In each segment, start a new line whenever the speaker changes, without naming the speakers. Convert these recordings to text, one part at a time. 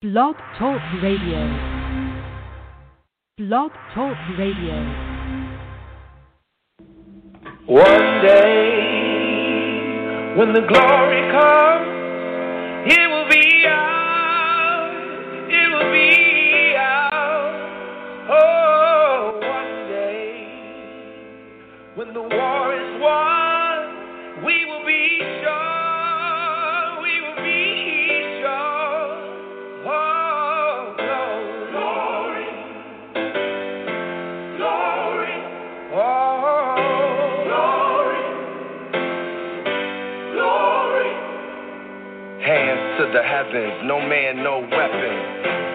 Blog Talk Radio. Blog Talk Radio.
One day, when the glory comes, it will be ours. It will be ours. Oh, one day, when the war is heavens, no man, no weapon.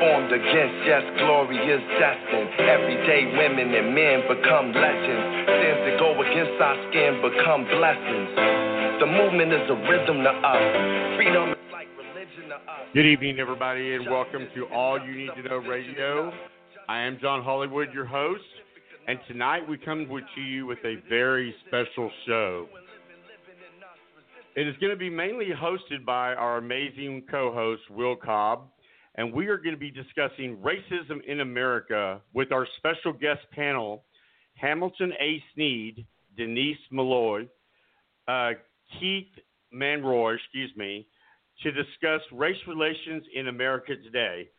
Formed against, yes, glory is destined. Everyday women and men become legends. Sins that go against our skin become blessings. The movement is a rhythm to us. Freedom is like religion to us.
Good evening, everybody, and welcome to All You Need to Know Radio. I am John Hollywood, your host, and tonight we come with to you with a very special show. It is going to be mainly hosted by our amazing co-host Will Cobb, and we are going to be discussing racism in America with our special guest panel, Hamilton A. Sneed, Denise Manoy, uh, Keith Manoy, excuse me, to discuss race relations in America today.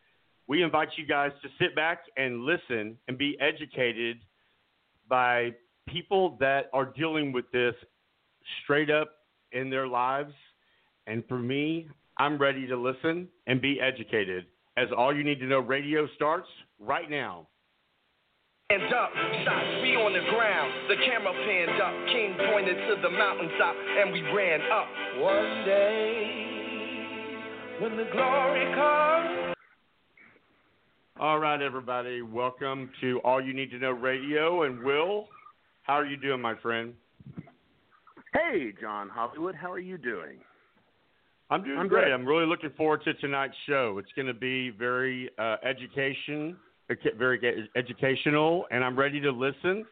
We invite you guys to sit back and listen and be educated by people that are dealing with this straight up in their lives. And for me, I'm ready to listen and be educated as All You Need to Know radio starts right now.
Hands up, shots we on the ground. The camera panned up, King pointed to the mountaintop, and we ran up. One day, when the glory comes.
All right, everybody, welcome to All You Need to Know radio. And Will, how are you doing, my friend?
Hey, John Hollywood, how are you doing?
I'm doing
I'm
great.
good.
I'm really looking forward to tonight's show. It's going to be very uh, education, very educational, and I'm ready to listen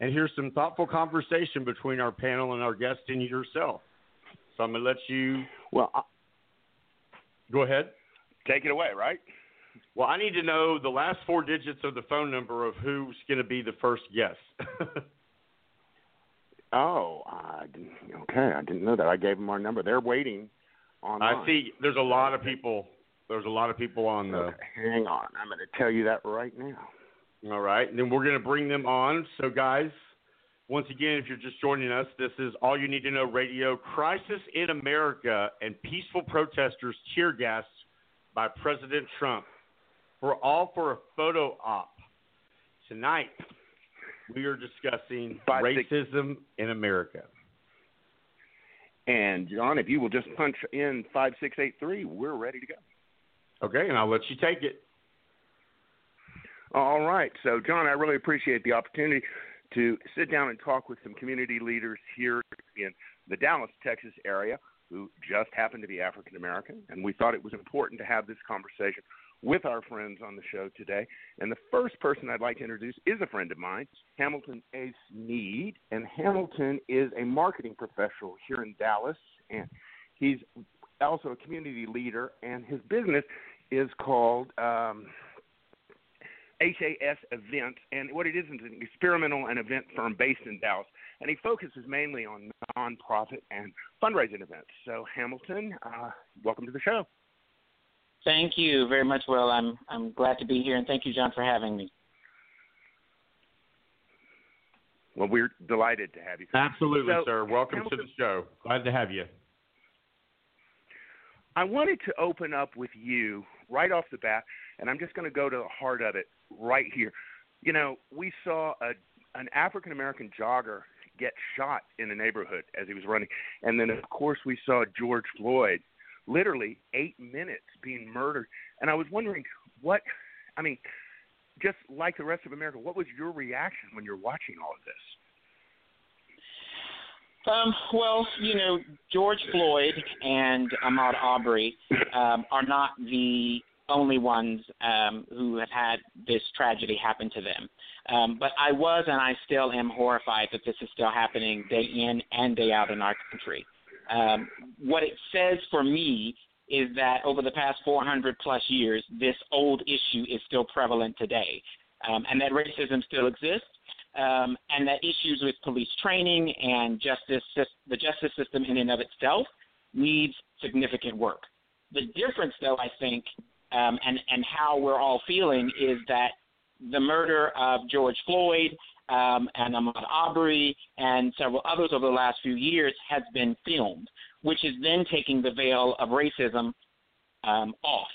and hear some thoughtful conversation between our panel and our guest and yourself. So I'm going to let you
Well, uh,
go ahead.
take it away, right?
Well, I need to know the last four digits of the phone number of who's going to be the first guest.
Oh, I didn't, okay. I didn't know that. I gave them our number. They're waiting online.
I see. There's a lot of people. There's a lot of people on the.
Okay, hang on. I'm going to tell you that right now.
All right. And then we're going to bring them on. So, guys, once again, if you're just joining us, this is All You Need to Know Radio Crisis in America and Peaceful Protesters Tear Gas by President Trump. We're all for a photo op. Tonight, we are discussing
Five, six-
racism in America.
And John, if you will just punch in five six eight three, we're ready to go.
Okay. And I'll let you take it.
All right. So, John, I really appreciate the opportunity to sit down and talk with some community leaders here in the Dallas, Texas area who just happen to be African American. And we thought it was important to have this conversation with our friends on the show today. And the first person I'd like to introduce is a friend of mine, Hamilton A. Sneed. And Hamilton is a marketing professional here in Dallas. And he's also a community leader. And his business is called. Um, HAS Events, and what it is is an experimental and event firm based in Dallas, and he focuses mainly on nonprofit and fundraising events. So, Hamilton, uh, welcome to the show.
Thank you very much, Will. I'm I'm glad to be here, and thank you, John, for having me.
Well, we're delighted to have you.
Absolutely,
So,
sir. Welcome
Hamilton-
to the show. Glad to have you.
I wanted to open up with you right off the bat, and I'm just going to go to the heart of it right here. You know, we saw a an African American jogger get shot in a neighborhood as he was running, and then of course we saw George Floyd, literally eight minutes being murdered. And I was wondering what, I mean, just like the rest of America, what was your reaction when you're watching all of this?
Um, well, you know, George Floyd and Ahmaud Arbery um, are not the only ones um, who have had this tragedy happen to them. Um, but I was and I still am horrified that this is still happening day in and day out in our country. Um, what it says for me is that over the past 400 plus years, this old issue is still prevalent today, um, and that racism still exists, um, and that issues with police training and justice, the justice system in and of itself needs significant work. The difference, though, I think, um, and and how we're all feeling is that the murder of George Floyd um, and Ahmaud Arbery and several others over the last few years has been filmed, which is then taking the veil of racism um, off,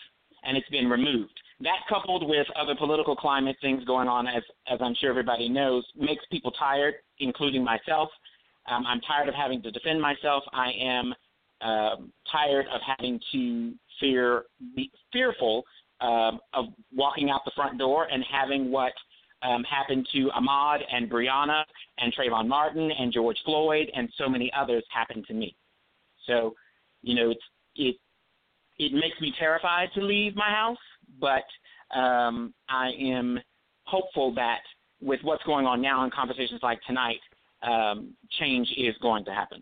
and it's been removed. That coupled with other political climate things going on, as as I'm sure everybody knows, makes people tired, including myself. Um, I'm tired of having to defend myself. I am um, tired of having to fear, be fearful um, of walking out the front door and having what um, happened to Ahmaud and Breonna and Trayvon Martin and George Floyd and so many others happen to me. So, you know, it's, it it makes me terrified to leave my house, but um, I am hopeful that with what's going on now and conversations like tonight, um, change is going to happen.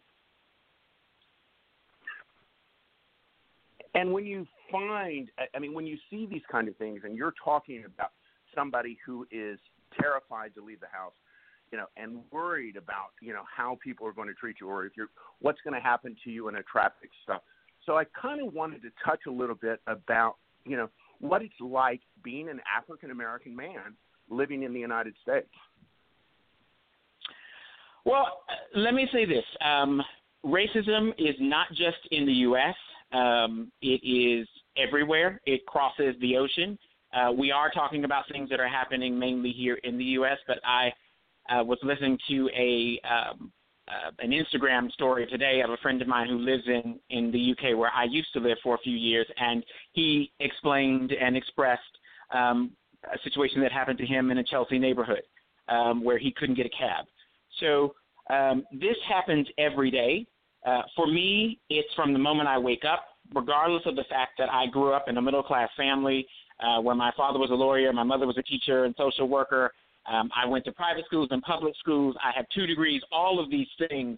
And when you find, I mean, when you see these kind of things, and you're talking about somebody who is terrified to leave the house, you know, and worried about, you know, how people are going to treat you, or if you're, what's going to happen to you in a traffic stop. So I kind of wanted to touch a little bit about, you know, what it's like being an African American man living in the United States.
Well, let me say this: um, racism is not just in the U.S. Um, it is everywhere. It crosses the ocean. Uh, we are talking about things that are happening mainly here in the U.S., but I uh, was listening to a um, uh, an Instagram story today of a friend of mine who lives in in the UK where I used to live for a few years, and he explained and expressed um, a situation that happened to him in a Chelsea neighborhood um, where he couldn't get a cab. So um, this happens every day. Uh, for me, it's from the moment I wake up, regardless of the fact that I grew up in a middle class family uh, where my father was a lawyer, my mother was a teacher and social worker. Um, I went to private schools and public schools. I have two degrees, all of these things.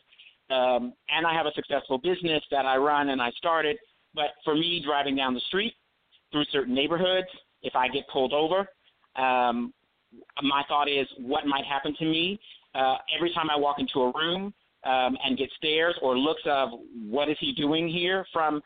Um, and I have a successful business that I run and I started. But for me, driving down the street through certain neighborhoods, if I get pulled over, um, my thought is what might happen to me. Uh, every time I walk into a room, um, and get stares or looks of what is he doing here from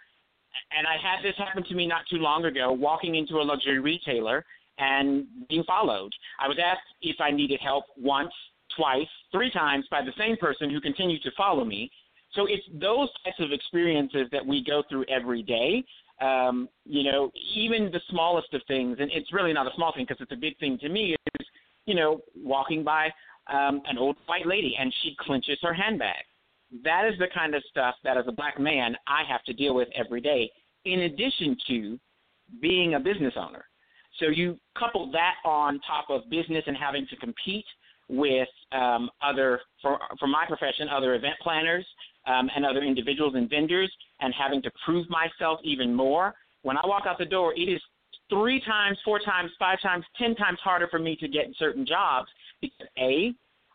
and I had this happen to me not too long ago, walking into a luxury retailer and being followed. I was asked if I needed help once, twice, three times by the same person who continued to follow me. So it's those types of experiences that we go through every day. Um, you know, even the smallest of things, and it's really not a small thing because it's a big thing to me, is, you know, walking by um, an old white lady and she clenches her handbag. That is the kind of stuff that, as a black man, I have to deal with every day, in addition to being a business owner. So you couple that on top of business and having to compete with um, other, for, for my profession, other event planners um, and other individuals and vendors, and having to prove myself even more. When I walk out the door, it is three times, four times, five times, ten times harder for me to get certain jobs because A,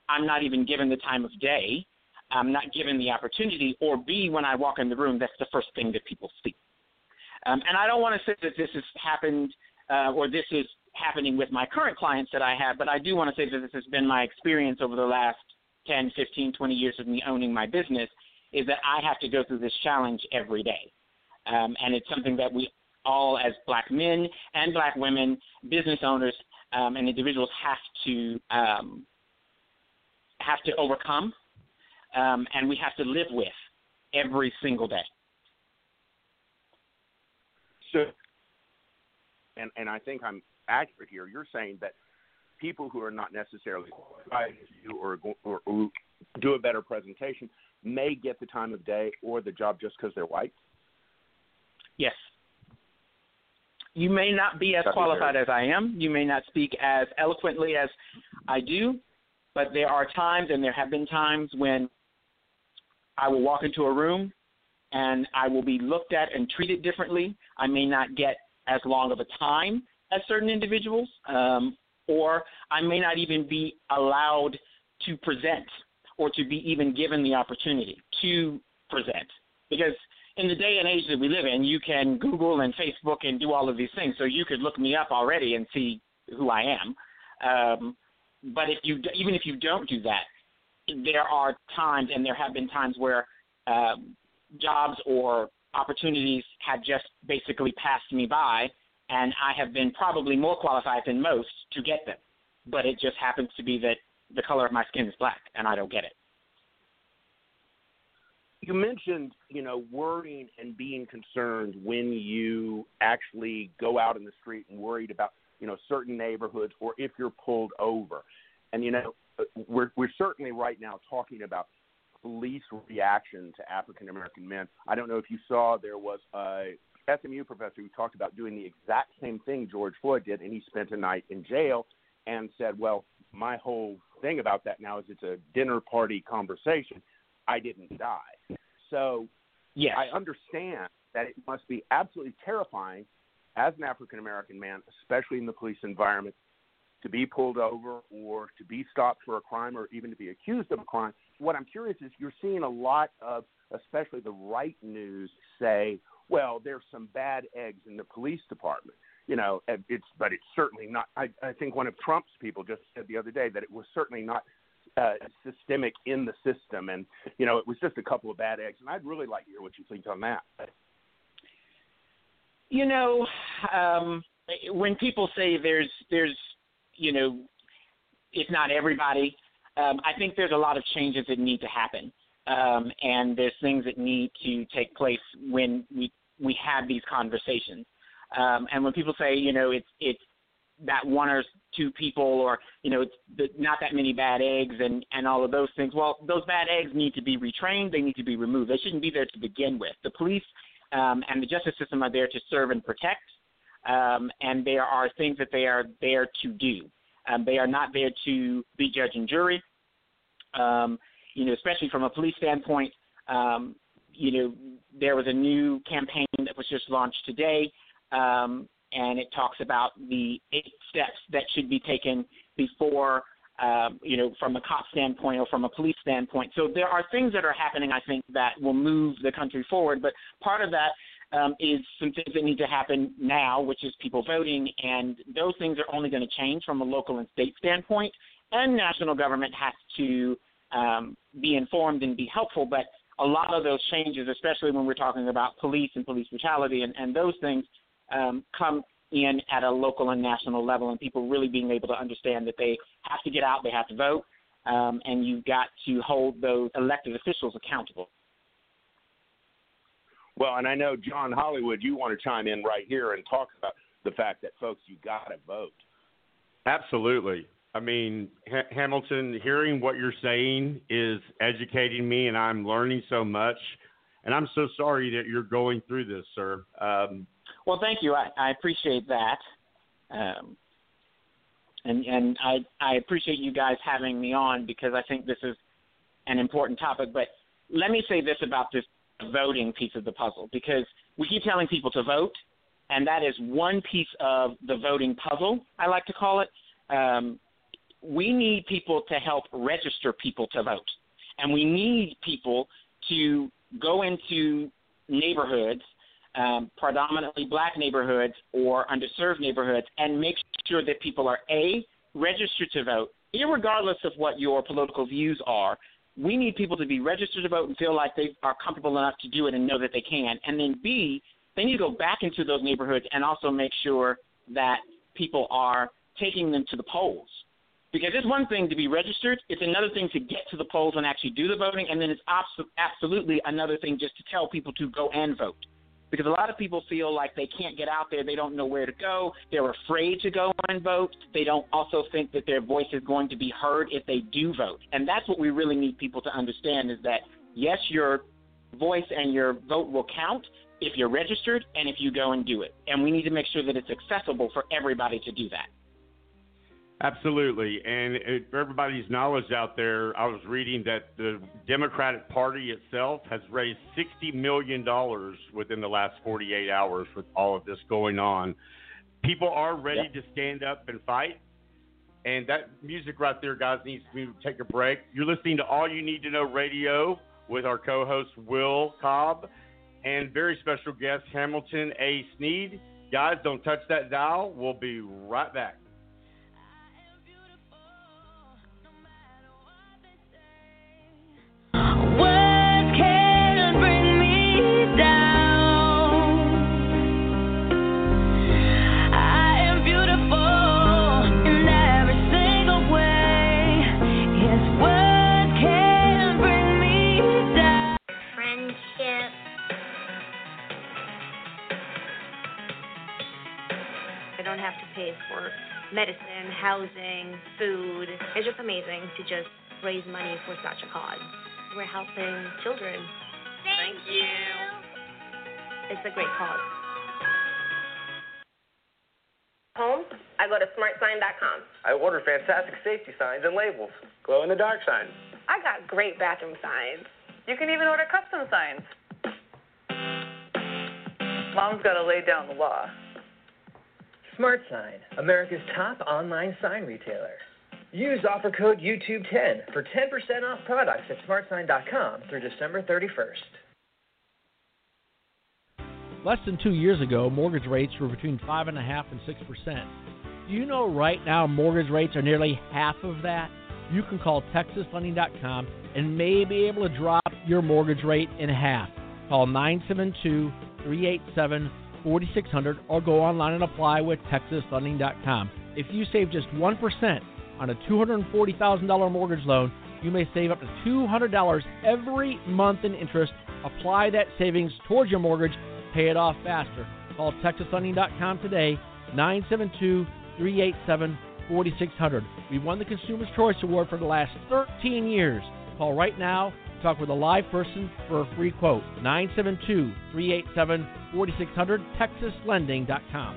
I'm not even given the time of day. I'm not given the opportunity. Or B, when I walk in the room, that's the first thing that people see. Um, and I don't want to say that this has happened uh, or this is happening with my current clients that I have, but I do want to say that this has been my experience over the last 10, 15, 20 years of me owning my business is that I have to go through this challenge every day. Um, and it's something that we all, as black men and black women, business owners, um, and individuals have to um, have to overcome, um, and we have to live with every single day.
So, and and I think I'm accurate here. You're saying that people who are not necessarily qualified you or, or, or do a better presentation may get the time of day or the job just because they're white.
Yes. You may not be as qualified as I am. You may not speak as eloquently as I do, but there are times, and there have been times when I will walk into a room and I will be looked at and treated differently. I may not get as long of a time as certain individuals, um, or I may not even be allowed to present or to be even given the opportunity to present. Because, in the day and age that we live in, you can Google and Facebook and do all of these things. So you could look me up already and see who I am. Um, but if you even if you don't do that, there are times, and there have been times where uh, jobs or opportunities have just basically passed me by, and I have been probably more qualified than most to get them. But it just happens to be that the color of my skin is black, and I don't get it.
You mentioned, you know, worrying and being concerned when you actually go out in the street and worried about, you know, certain neighborhoods or if you're pulled over. And you know, we're we're certainly right now talking about police reaction to African American men. I don't know if you saw there was a SMU professor who talked about doing the exact same thing George Floyd did, and he spent a night in jail and said, "Well, my whole thing about that now is it's a dinner party conversation. I didn't die." So,
yes.
I understand that it must be absolutely terrifying as an African American man, especially in the police environment, to be pulled over or to be stopped for a crime or even to be accused of a crime. What I'm curious is you're seeing a lot of, especially the right news, say, well, there's some bad eggs in the police department. You know, it's but it's certainly not. I, I think one of Trump's people just said the other day that it was certainly not uh, systemic in the system, and you know, it was just a couple of bad eggs. And I'd really like to hear what you think on that.
You know, um, when people say there's there's you know, if not everybody, um, I think there's a lot of changes that need to happen, um, and there's things that need to take place when we we have these conversations. Um, and when people say, you know, it's it's that one or two people, or you know, it's the, not that many bad eggs, and and all of those things. Well, those bad eggs need to be retrained. They need to be removed. They shouldn't be there to begin with. The police um, and the justice system are there to serve and protect um, and there are things that they are there to do. Um, they are not there to be judge and jury. Um, you know, especially from a police standpoint, um, you know, there was a new campaign that was just launched today, um, and it talks about the eight steps that should be taken before, um, you know, from a cop standpoint or from a police standpoint. So there are things that are happening, I think, that will move the country forward. But part of that um, is some things that need to happen now, which is people voting, and those things are only going to change from a local and state standpoint. And national government has to um, be informed and be helpful, but a lot of those changes, especially when we're talking about police and police brutality and, and those things, um, come in at a local and national level, and people really being able to understand that they have to get out, they have to vote, um, and you've got to hold those elected officials accountable.
Well, and I know John Hollywood, you want to chime in right here and talk about the fact that folks, you got to vote.
Absolutely. I mean, ha- Hamilton, hearing what you're saying is educating me, and I'm learning so much. And I'm so sorry that you're going through this, sir. Um,
well, thank you. I, I appreciate that. Um, and and I I appreciate you guys having me on because I think this is an important topic. But let me say this about this voting piece of the puzzle because we keep telling people to vote, and that is one piece of the voting puzzle, I like to call it. Um, we need people to help register people to vote, and we need people to go into neighborhoods, um, predominantly black neighborhoods or underserved neighborhoods, and make sure that people are A, registered to vote, regardless of what your political views are, we need people to be registered to vote and feel like they are comfortable enough to do it and know that they can. And then B, they need to go back into those neighborhoods and also make sure that people are taking them to the polls. Because it's one thing to be registered, it's another thing to get to the polls and actually do the voting, and then it's abso- absolutely another thing just to tell people to go and vote because a lot of people feel like they can't get out there, they don't know where to go, they're afraid to go and vote. They don't also think that their voice is going to be heard if they do vote. And that's what we really need people to understand is that yes, your voice and your vote will count if you're registered and if you go and do it. And we need to make sure that it's accessible for everybody to do that.
Absolutely. And it, for everybody's knowledge out there, I was reading that the Democratic Party itself has raised $60 million within the last 48 hours with all of this going on. People are ready to stand up and fight. And that music right there, guys, needs to take a break. You're listening to All You Need to Know Radio with our co host, Will Cobb. and very special guest, Hamilton A. Sneed. Guys, don't touch that dial. We'll be right back.
Medicine, housing, food. It's just amazing to just raise money for such a cause. We're helping children.
Thank, Thank you.
It's a great cause.
Home, I go to smartsign.com.
I order fantastic safety signs and labels, glow in the dark signs.
I got great bathroom signs.
You can even order custom signs. Mom's got to lay down the law.
Smart Sign, America's top online sign retailer. Use offer code YouTube10 for 10% off products at smartsign.com through December 31st.
Less than two years ago, mortgage rates were between 5.5 and 6%. Do you know right now mortgage rates are nearly half of that? You can call TexasLending.com and may be able to drop your mortgage rate in half. Call 972 387 4600 or go online and apply with texaslending.com. If you save just 1% on a $240,000 mortgage loan, you may save up to $200 every month in interest. Apply that savings towards your mortgage, pay it off faster. Call texaslending.com today, 972 387 4600. We won the Consumer's Choice Award for the last 13 years. Call right now Talk with a live person for a free quote. 972 387 4600, TexasLending.com.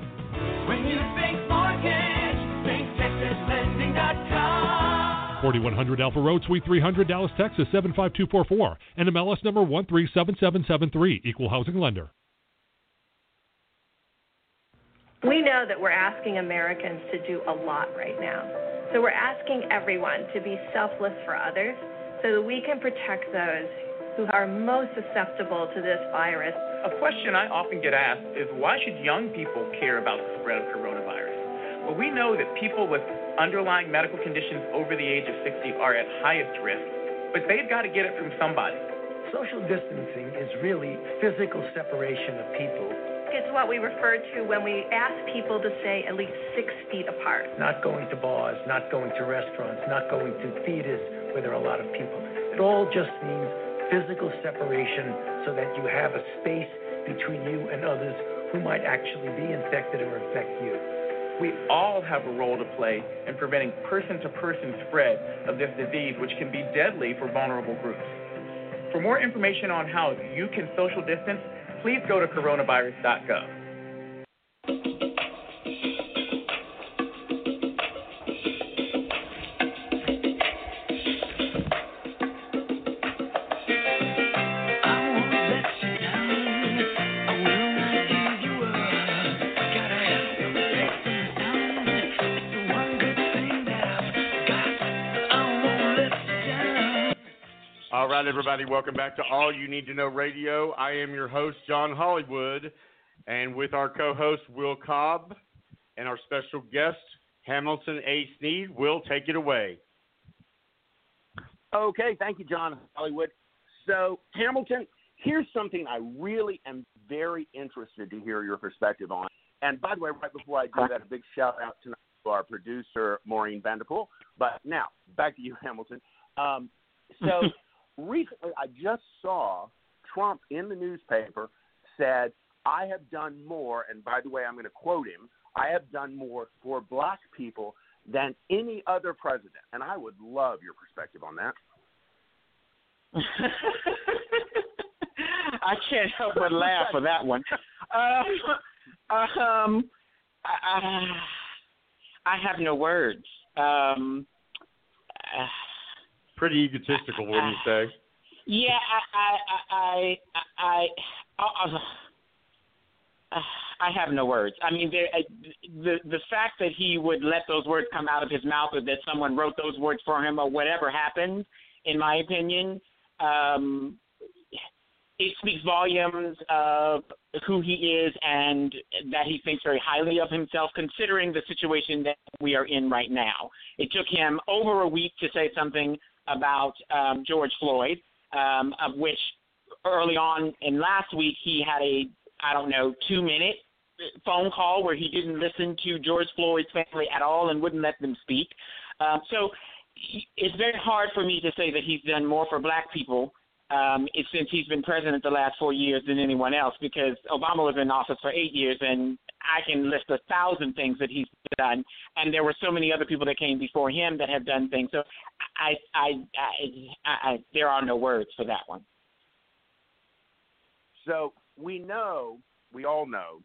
When you think mortgage, think
TexasLending.com. 4100 Alpha Road, Suite 300, Dallas, Texas 75244, and MLS number 137773, Equal Housing Lender.
We know that we're asking Americans to do a lot right now. So we're asking everyone to be selfless for others so that we can protect those who are most susceptible to this virus.
A question I often get asked is why should young people care about the spread of coronavirus? Well, we know that people with underlying medical conditions over the age of 60 are at highest risk, but they've got to get it from somebody.
Social distancing is really physical separation of people.
It's what we refer to when we ask people to stay at least six feet apart.
Not going to bars, not going to restaurants, not going to theaters, where there are a lot of people. It all just means physical separation so that you have a space between you and others who might actually be infected or infect you.
We all have a role to play in preventing person to person spread of this disease, which can be deadly for vulnerable groups. For more information on how you can social distance, please go to coronavirus.gov.
right, everybody, welcome back to All You Need to Know Radio. I am your host, John Hollywood, and with our co host, Will Cobb, and our special guest, Hamilton A. Sneed. Will, take it away.
Okay, thank you, John Hollywood. So, Hamilton, here's something I really am very interested to hear your perspective on. And by the way, right before I do that, a big shout out tonight to our producer, Maureen Vanderpool. But now, back to you, Hamilton. Um, so, recently I just saw Trump in the newspaper said, I have done more, and by the way, I'm going to quote him I have done more for black people than any other president. And I would love your perspective on that.
I can't help but laugh for that one. Uh, um, I, I have no words. Um, uh,
pretty egotistical, wouldn't you say?
Yeah, I, I, I, I, I, I have no words. I mean, there, the the fact that he would let those words come out of his mouth, or that someone wrote those words for him, or whatever happened, in my opinion, um, it speaks volumes of who he is and that he thinks very highly of himself, considering the situation that we are in right now. It took him over a week to say something about um, George Floyd, um, of which early on in last week he had a I don't know two minute phone call where he didn't listen to George Floyd's family at all and wouldn't let them speak. Um, so it's very hard for me to say that he's done more for black people um, since he's been president the last four years than anyone else because Obama was in office for eight years and I can list a thousand things that he's done and there were so many other people that came before him that have done things. So I, I, I, I, I there are no words for that one.
So we know, we all know,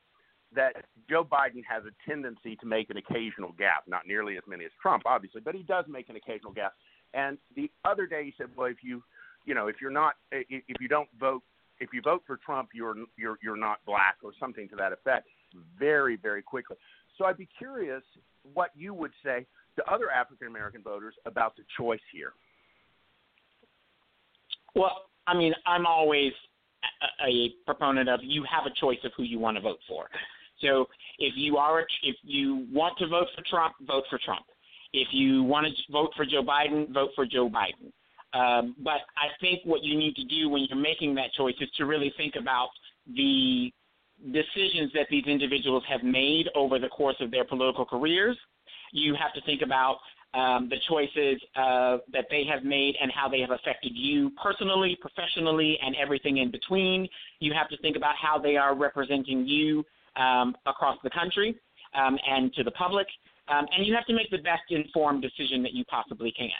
that Joe Biden has a tendency to make an occasional gap, not nearly as many as Trump, obviously, but he does make an occasional gap. And the other day he said, "Well, if you, you know, if you're not, if you don't vote, if you vote for Trump, you're you're you're not black or something to that effect." Very, very quickly. So I'd be curious what you would say to other African American voters about the choice here.
Well, I mean, I'm always a, a proponent of you have a choice of who you want to vote for. So if you are if you want to vote for Trump, vote for Trump. If you want to vote for Joe Biden, vote for Joe Biden. Um, but I think what you need to do when you're making that choice is to really think about the decisions that these individuals have made over the course of their political careers. You have to think about um, the choices uh, that they have made and how they have affected you personally, professionally, and everything in between. You have to think about how they are representing you um, across the country um, and to the public. Um, and you have to make the best informed decision that you possibly can.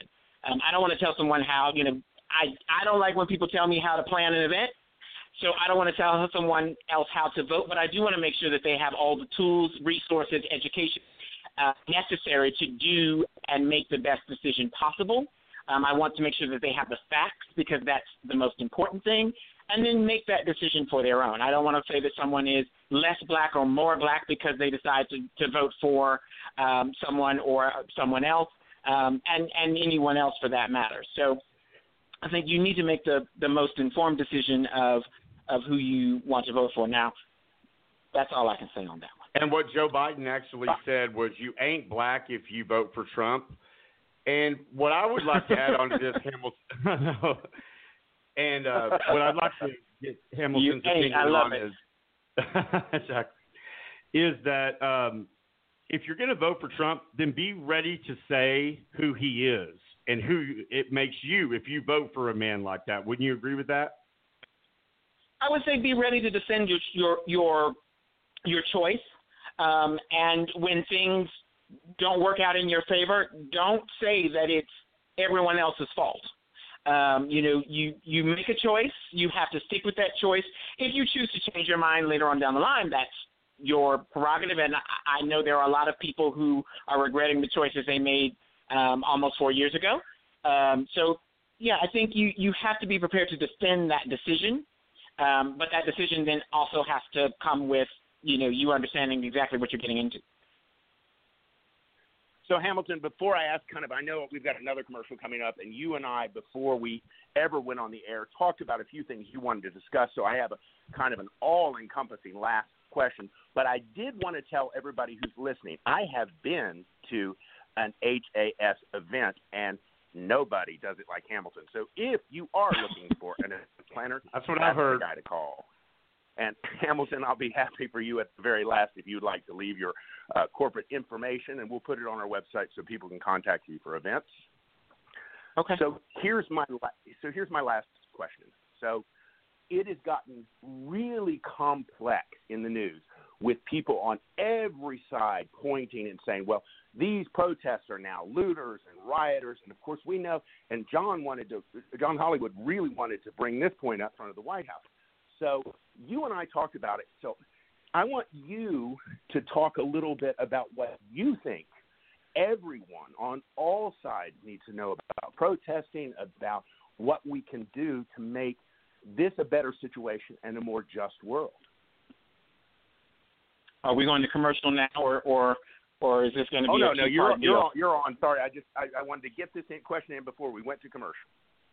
Um, I don't want to tell someone how, you know, I, I don't like when people tell me how to plan an event. So I don't want to tell someone else how to vote, but I do want to make sure that they have all the tools, resources, education uh, necessary to do and make the best decision possible. Um, I want to make sure that they have the facts because that's the most important thing, and then make that decision for their own. I don't want to say that someone is less black or more black because they decide to, to vote for um, someone or someone else, um, and, and anyone else for that matter. So I think you need to make the, the most informed decision of, of who you want to vote for. Now, that's all I can say on that one.
And what Joe Biden actually said was, "You ain't black if you vote for Trump." And what I would like to add on to this, Hamilton, and uh, what I'd like to get Hamilton's
you
opinion on
it.
is, is that um, if you're going to vote for Trump, then be ready to say who he is and who it makes you if you vote for a man like that. Wouldn't you agree with that?
I would say be ready to defend your your your, your choice. Um, and when things don't work out in your favor, don't say that it's everyone else's fault. Um, you know, you you make a choice. You have to stick with that choice. If you choose to change your mind later on down the line, that's your prerogative. And I, know there are a lot of people who are regretting the choices they made um, almost four years ago. Um, so, yeah, I think you you have to be prepared to defend that decision. Um, but that decision then also has to come with you know you understanding exactly what you're getting into.
So Hamilton, before I ask, kind of, I know we've got another commercial coming up, and you and I, before we ever went on the air, talked about a few things you wanted to discuss. So I have a kind of an all-encompassing last question, but I did want to tell everybody who's listening, I have been to an HAS event, and nobody does it like Hamilton. So if you are looking for an event planner,
That's what I've heard.
the guy to call. And Hamilton, I'll be happy for you at the very last if you'd like to leave your uh, corporate information, and we'll put it on our website so people can contact you for events.
Okay.
So here's my la- so here's my last question. So it has gotten really complex in the news with people on every side pointing and saying, well, these protests are now looters and rioters, and of course we know. And John wanted to, John Hollywood really wanted to bring this point up front of the White House. So you and I talked about it. So I want you to talk a little bit about what you think everyone on all sides needs to know about protesting, about what we can do to make this a better situation and a more just world.
Are we going to commercial now, or or or is this going to be?
Oh
be
no,
a
no, you're
two-part
on, you're on, you're on. Sorry, I just I, I wanted to get this in question in before we went to commercial.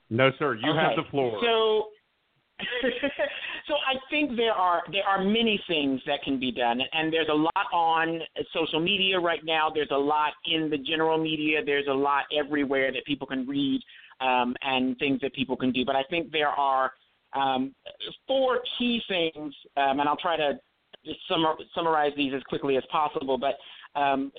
No, sir. You have the floor.
So, so I think there are there are many things that can be done, and there's a lot on social media right now. There's a lot in the general media. There's a lot everywhere that people can read um, and things that people can do. But I think there are um, four key things, um, and I'll try to just summar- summarize these as quickly as possible. But um,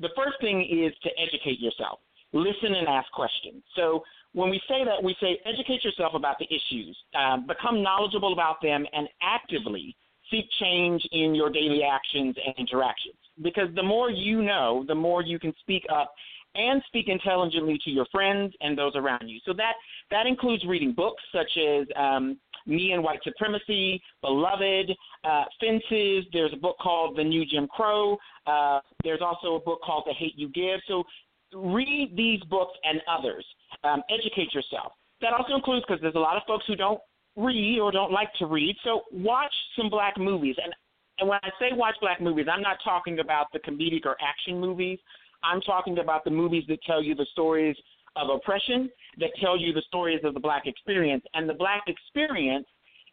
the first thing is to educate yourself, listen and ask questions. So when we say that, we say educate yourself about the issues, um, become knowledgeable about them, and actively seek change in your daily actions and interactions. Because the more you know, the more you can speak up and speak intelligently to your friends and those around you. So that that includes reading books such as um, Me and White Supremacy, Beloved, uh, Fences. There's a book called The New Jim Crow. Uh, there's also a book called The Hate You Give. So read these books and others. Um, educate yourself. That also includes because there's a lot of folks who don't read or don't like to read. So watch some black movies. And and when I say watch black movies, I'm not talking about the comedic or action movies. I'm talking about the movies that tell you the stories of oppression, that tell you the stories of the black experience. And the black experience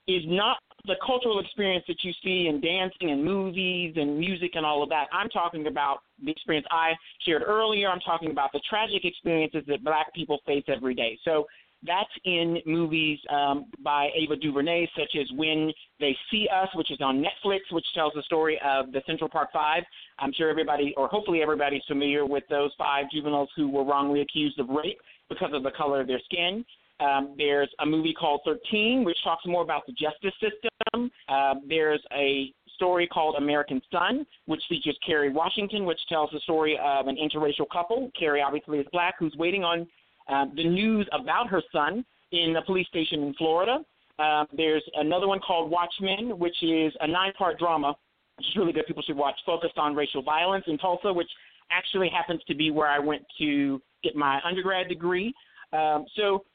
is not the cultural experience that you see in dancing and movies and music and all of that. I'm talking about the experience I shared earlier. I'm talking about the tragic experiences that black people face every day. So that's in movies um, by Ava DuVernay, such as When They See Us, which is on Netflix, which tells the story of the Central Park Five. I'm sure everybody, or hopefully everybody's familiar with those five juveniles who were wrongly accused of rape because of the color of their skin. Um, there's a movie called 13, which talks more about the justice system. Uh, there's a story called American Son, which features Kerry Washington, which tells the story of an interracial couple. Kerry obviously is black, who's waiting on uh, the news about her son in a police station in Florida. Uh, there's another one called Watchmen, which is a nine-part drama, which is really good. People should watch, focused on racial violence in Tulsa, which actually happens to be where I went to get my undergrad degree. Um, so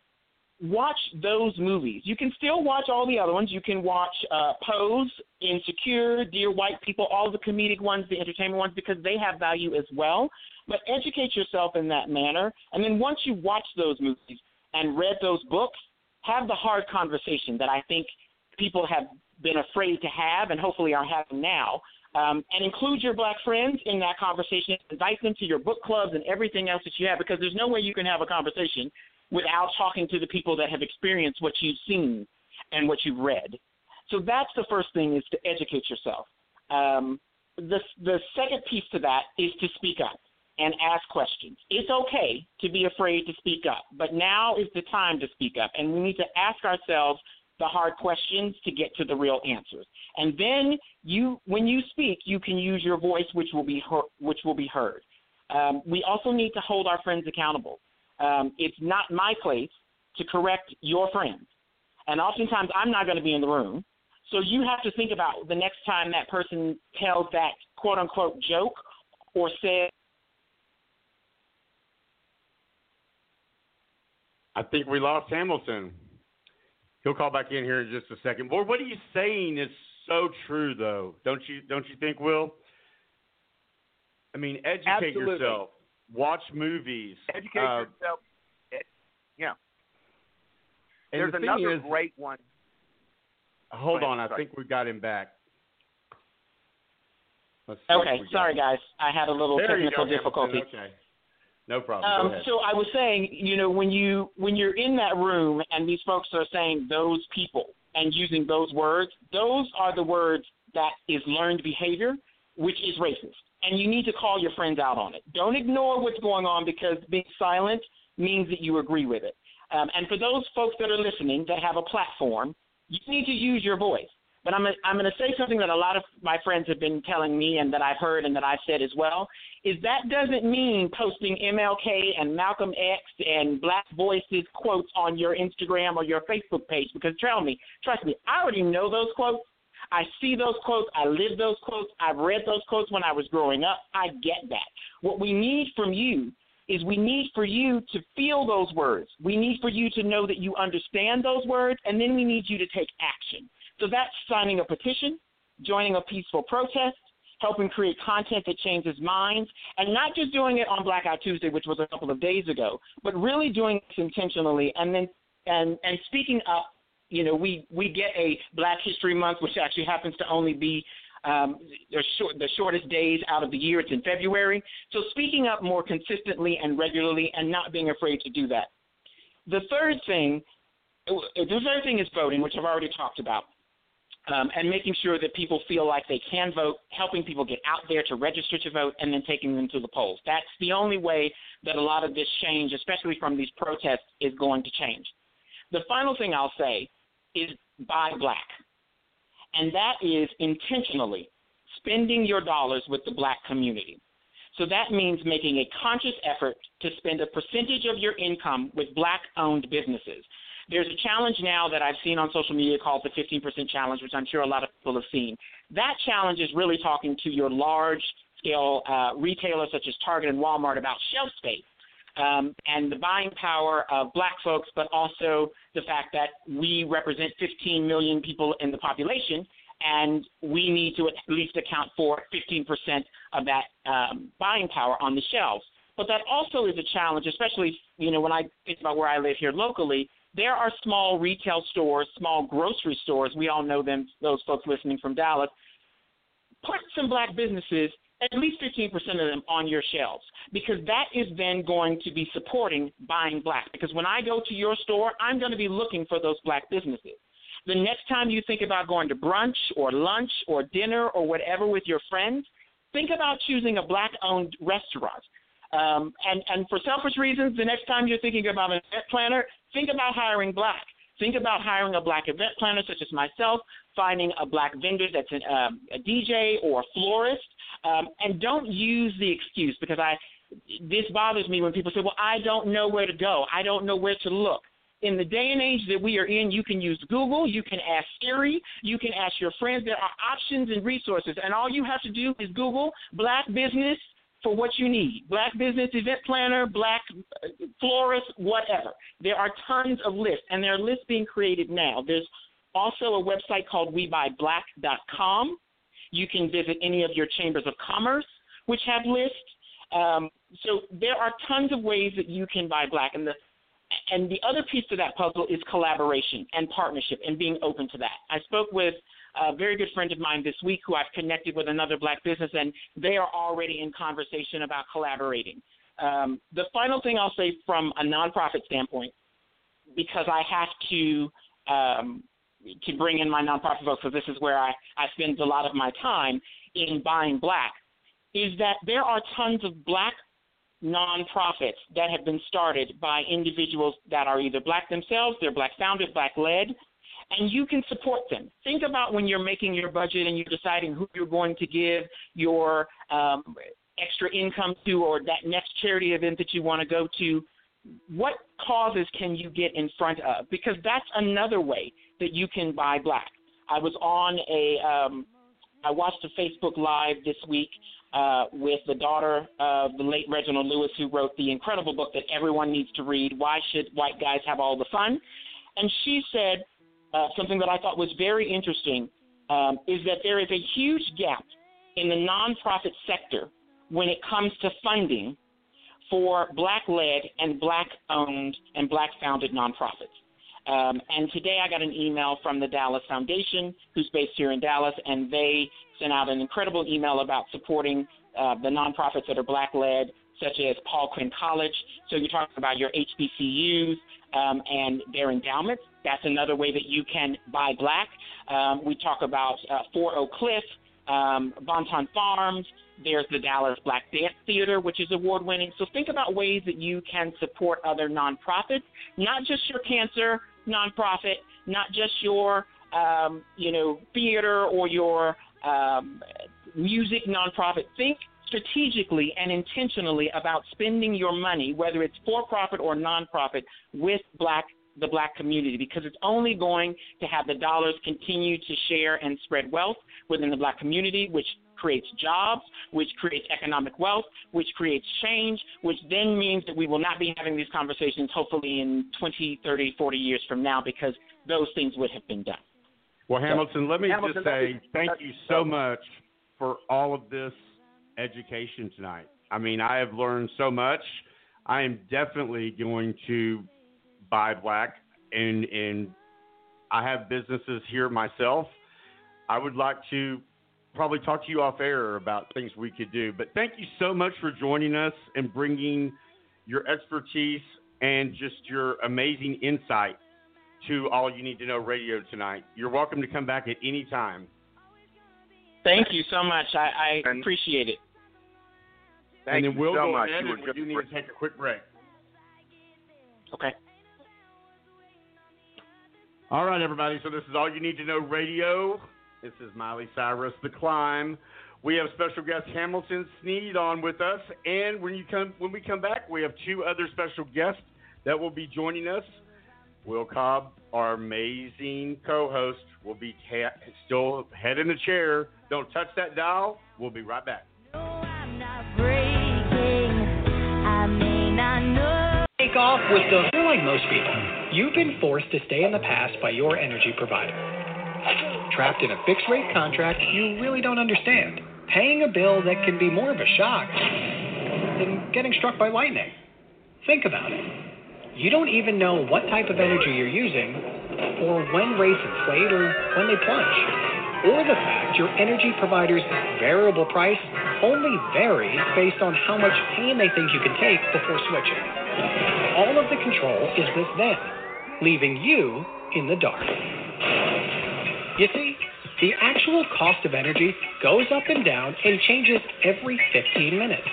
watch those movies. You can still watch all the other ones. You can watch uh, Pose, Insecure, Dear White People, all the comedic ones, the entertainment ones, because they have value as well. But educate yourself in that manner. And then once you watch those movies and read those books, have the hard conversation that I think people have been afraid to have and hopefully are having now. Um, and include your black friends in that conversation. Invite them to your book clubs and everything else that you have because there's no way you can have a conversation without talking to the people that have experienced what you've seen and what you've read. So that's the first thing is to educate yourself. Um, the the second piece to that is to speak up and ask questions. It's okay to be afraid to speak up, but now is the time to speak up, and we need to ask ourselves the hard questions to get to the real answers. And then you, when you speak, you can use your voice, which will be heard, which will be heard. Um, we also need to hold our friends accountable. Um, it's not my place to correct your friends. And oftentimes I'm not going to be in the room. So you have to think about the next time that person tells that quote unquote joke or says,
I think we lost Hamilton. He'll call back in here in just a second. Boy, what are you saying is so true though. Don't you don't you think, Will? I mean, educate
Absolutely.
yourself watch movies.
Educate
uh,
yourself. Yeah.
And
There's
the thing
another
is,
great one.
Hold
ahead,
on, I
sorry.
think we got him back.
Okay,
if we got
sorry guys, I had a little
There
technical
go, Hamilton.
difficulty.
Okay, no problem.
Um, so I was saying, you know, when you when you're in that room and these folks are saying those people and using those words, those are the words that is learned behavior, which is racist. And you need to call your friends out on it. Don't ignore what's going on because being silent means that you agree with it. Um, and for those folks that are listening that have a platform, you need to use your voice. But I'm, I'm going to say something that a lot of my friends have been telling me and that I've heard and that I've said as well, is that doesn't mean posting MLK and Malcolm X and Black Voices quotes on your Instagram or your Facebook page because tell me, trust me, I already know those quotes. I see those quotes. I live those quotes. I've read those quotes when I was growing up. I get that. What we need from you is we need for you to feel those words. We need for you to know that you understand those words, and then we need you to take action. So that's signing a petition, joining a peaceful protest, helping create content that changes minds, and not just doing it on Blackout Tuesday, which was a couple of days ago, but really doing this intentionally and then and and speaking up you know, we we get a Black History Month, which actually happens to only be um, the, short, the shortest days out of the year. It's in February. So speaking up more consistently and regularly, and not being afraid to do that. The third thing, the third thing is voting, which I've already talked about. Um, and making sure that people feel like they can vote, helping people get out there to register to vote, and then taking them to the polls. That's the only way that a lot of this change, especially from these protests, is going to change. The final thing I'll say is buy black, and that is intentionally spending your dollars with the black community. So that means making a conscious effort to spend a percentage of your income with black owned businesses. There's a challenge now that I've seen on social media called the 15% challenge, which I'm sure a lot of people have seen. That challenge is really talking to your large scale uh, retailers such as Target and Walmart about shelf space. Um, and the buying power of black folks, but also the fact that we represent 15 million people in the population, and we need to at least account for 15% of that um, buying power on the shelves. But that also is a challenge, especially you know when I think about where I live here locally there are small retail stores, small grocery stores. We all know them, those folks listening from Dallas. Put some black businesses, at least 15% of them, on your shelves because that is then going to be supporting buying black. Because when I go to your store, I'm going to be looking for those black businesses. The next time you think about going to brunch or lunch or dinner or whatever with your friends, think about choosing a black owned restaurant. Um, and, and for selfish reasons, the next time you're thinking about an event planner, think about hiring black. Think about hiring a black event planner such as myself, finding a black vendor that's an, um, a DJ or a florist, um, and don't use the excuse because I this bothers me when people say, "Well, I don't know where to go. I don't know where to look." In the day and age that we are in, you can use Google, you can ask Siri, you can ask your friends. There are options and resources, and all you have to do is Google black business for what you need. Black business event planner, black uh, florist, whatever. There are tons of lists, and there are lists being created now. There's also a website called WeBuyBlack.com. You can visit any of your chambers of commerce, which have lists. Um, so there are tons of ways that you can buy black, and the and the other piece to that puzzle is collaboration and partnership and being open to that. I spoke with a very good friend of mine this week who I've connected with another black business, and they are already in conversation about collaborating. Um, the final thing I'll say from a nonprofit standpoint, because I have to um, to bring in my nonprofit folks, because this is where I, I spend a lot of my time in buying black, is that there are tons of black nonprofits that have been started by individuals that are either black themselves, they're black founded, black led, and you can support them. Think about when you're making your budget and you're deciding who you're going to give your um, extra income to or that next charity event that you want to go to. What causes can you get in front of? Because that's another way that you can buy black. I was on a, um, I watched a Facebook Live this week uh, with the daughter of the late Reginald Lewis, who wrote the incredible book that everyone needs to read, Why Should White Guys Have All the Fun? And she said, uh, something that I thought was very interesting um, is that there is a huge gap in the nonprofit sector when it comes to funding for black led and black owned and black founded nonprofits. Um, and today I got an email from the Dallas Foundation, who's based here in Dallas, and they sent out an incredible email about supporting uh, the nonprofits that are black led, such as Paul Quinn College. So you're talking about your HBCUs um, and their endowments. That's another way that you can buy black. Um, we talk about uh, For Oak Cliff, um, Bonton Farms. There's the Dallas Black Dance Theater, which is award winning. So think about ways that you can support other nonprofits, not just your cancer nonprofit, not just your um, you know theater or your um, music nonprofit. Think strategically and intentionally about spending your money, whether it's for profit or nonprofit, with black the black community because it's only going to have the dollars continue to share and spread wealth within the black community, which creates jobs, which creates economic wealth, which creates change, which then means that we will not be having these conversations hopefully in 20, 30, 40 years from now because those things would have been done.
Well, Hamilton, let me
Hamilton,
just say thank you so much for all of this education tonight. I mean, I have learned so much. I am definitely going to buy black and and I have businesses here myself. I would like to probably talk to you off air about things we could do. But thank you so much for joining us and bringing your expertise and just your amazing insight to All You Need to Know Radio tonight. You're welcome to come back at any time.
Thank you so much. I, I appreciate it.
Thank
and then
you
we'll
so
go
much.
ahead
You
and
were
we do need to take a quick break.
Okay.
All right, everybody. So this is All You Need to Know Radio. This is Miley Cyrus, The Climb. We have special guest Hamilton Sneed on with us, and when you come when we come back, we have two other special guests that will be joining us. Will Cobb, our amazing co-host, will be ta- still head in the chair. Don't touch that dial. We'll be right back.
Take off with the. You're like most people. You've been forced to stay in the past by your energy provider. Trapped in a fixed rate contract you really don't understand. Paying a bill that can be more of a shock than getting struck by lightning. Think about it. You don't even know what type of energy you're using, or when rates inflate, or when they plunge. Or the fact your energy provider's variable price only varies based on how much pain they think you can take before switching. All of the control is with them, leaving you in the dark. You see, the actual cost of energy goes up and down and changes every 15 minutes.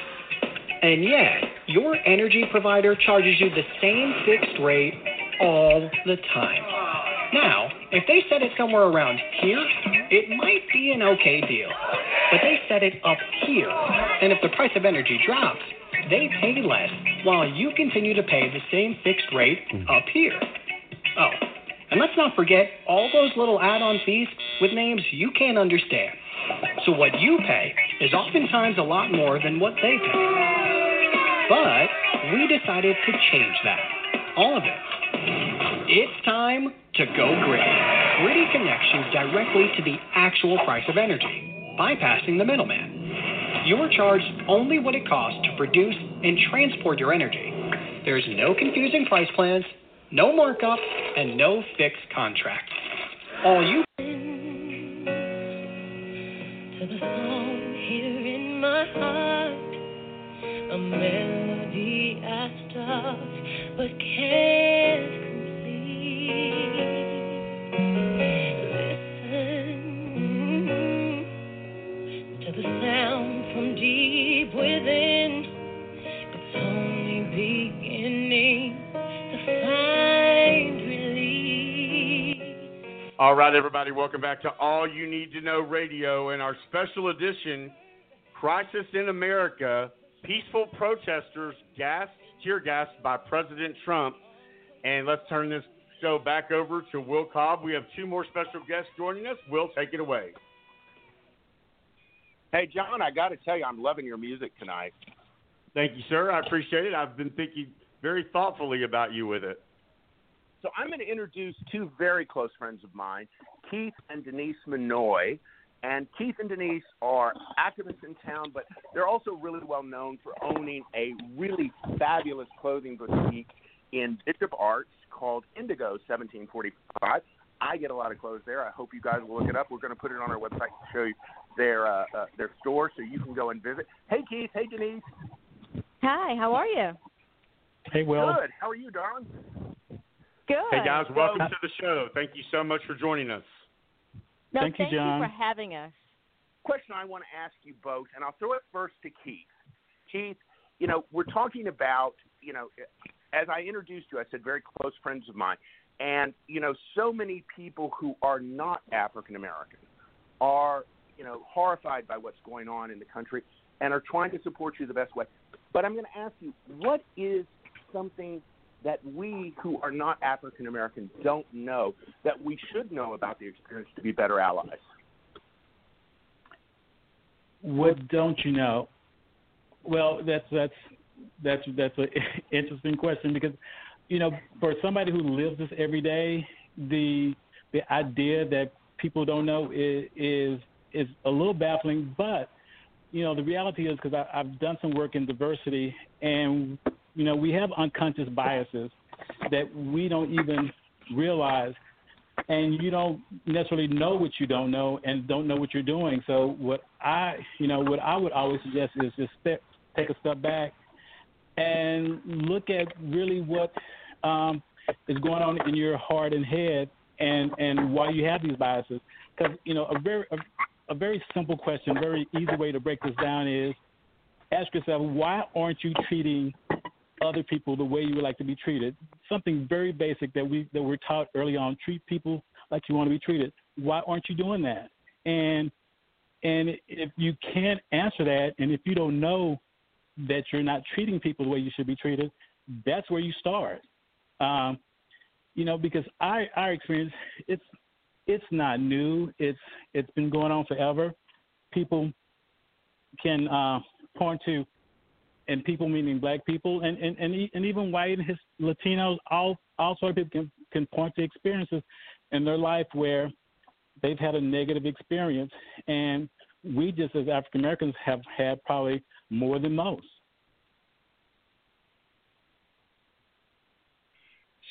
And yet, your energy provider charges you the same fixed rate all the time. Now, if they set it somewhere around here, it might be an okay deal. But they set it up here, and if the price of energy drops, they pay less while you continue to pay the same fixed rate hmm. up here. Oh, and let's not forget all those little add on fees with names you can't understand. So what you pay is oftentimes a lot more than what they pay. But we decided to change that. All of it. It's time to go grid. Griddy connections directly to the actual price of energy, bypassing the middleman. You're charged only what it costs to produce and transport your energy. There's no confusing price plans, no markup, and no fixed contract. All you
to the
All right, everybody, welcome back to All You Need to Know Radio and our special edition, Crisis in America, Peaceful Protesters Gassed, Tear Gassed by President Trump. And let's turn this show back over to Will Cobb. We have two more special guests joining us. Will, take it away.
Hey, John, I got to tell you, I'm loving your music tonight.
Thank you, sir. I appreciate it. I've been thinking very thoughtfully about you with it.
So I'm going to introduce two very close friends of mine, Keith and Denise Manoy. And Keith and Denise are activists in town, but they're also really well known for owning a really fabulous clothing boutique in Bishop Arts called Indigo 1745. I get a lot of clothes there. I hope you guys will look it up. We're going to put it on our website to show you their uh, uh, their store, so you can go and visit. Hey, Keith. Hey, Denise.
Hi, how are you?
Hey, Will.
Good. How are you, darling?
Good.
Hey, guys, welcome to the show. Thank you so much for joining us.
No,
Thank you, John.
you for having us.
question I want to ask you both, and I'll throw it first to Keith. Keith, you know, we're talking about, you know, as I introduced you, I said very close friends of mine. And, you know, so many people who are not African American are, you know, horrified by what's going on in the country and are trying to support you the best way. But I'm going to ask you, what is something that we who are not African American don't know that we should know about the experience to be better allies?
What don't you know? Well, that's that's that's that's an interesting question because you know for somebody who lives this every day, the the idea that people don't know is is, is a little baffling. But you know the reality is because I've done some work in diversity, and you know we have unconscious biases that we don't even realize and you don't necessarily know what you don't know and don't know what you're doing. So what I, you know, what I would always suggest is just step, take a step back and look at really what um, is going on in your heart and head, and and why you have these biases. Because you know, a very a, a very simple question, very easy way to break this down is ask yourself why aren't you treating other people the way you would like to be treated. Something very basic that we that we're taught early on: treat people like you want to be treated. Why aren't you doing that? And and if you can't answer that, and if you don't know that you're not treating people the way you should be treated, that's where you start. Um, you know, because our our experience, it's it's not new. It's it's been going on forever. People can uh, point to and people meaning black people and and and, and even white and his Latinos, all all sorts of people can can point to experiences in their life where they've had a negative experience, and we just as African Americans have had probably more than most.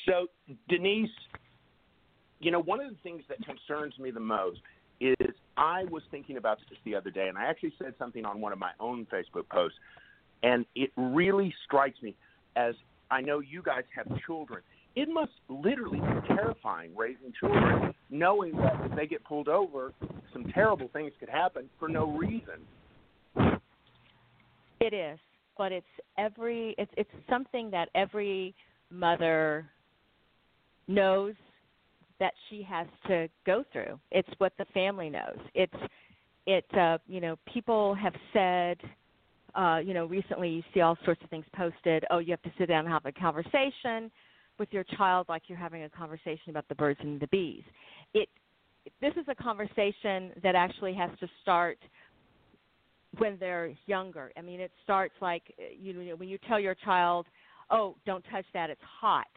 So, Denise, you know, one of the things that concerns me the most is I was thinking about this the other day, and I actually said something on one of my own Facebook posts and it really strikes me as I know you guys have children. It must literally be terrifying raising children, knowing that if they get pulled over, some terrible things could happen for no reason.
It is, but it's every it's it's something that every mother knows that she has to go through. It's what the family knows. It's it uh you know people have said uh, you know, recently you see all sorts of things posted. Oh, you have to sit down and have a conversation with your child like you're having a conversation about the birds and the bees. It this is a conversation that actually has to start when they're younger. I mean, it starts like you know when you tell your child, "Oh, don't touch that; it's hot."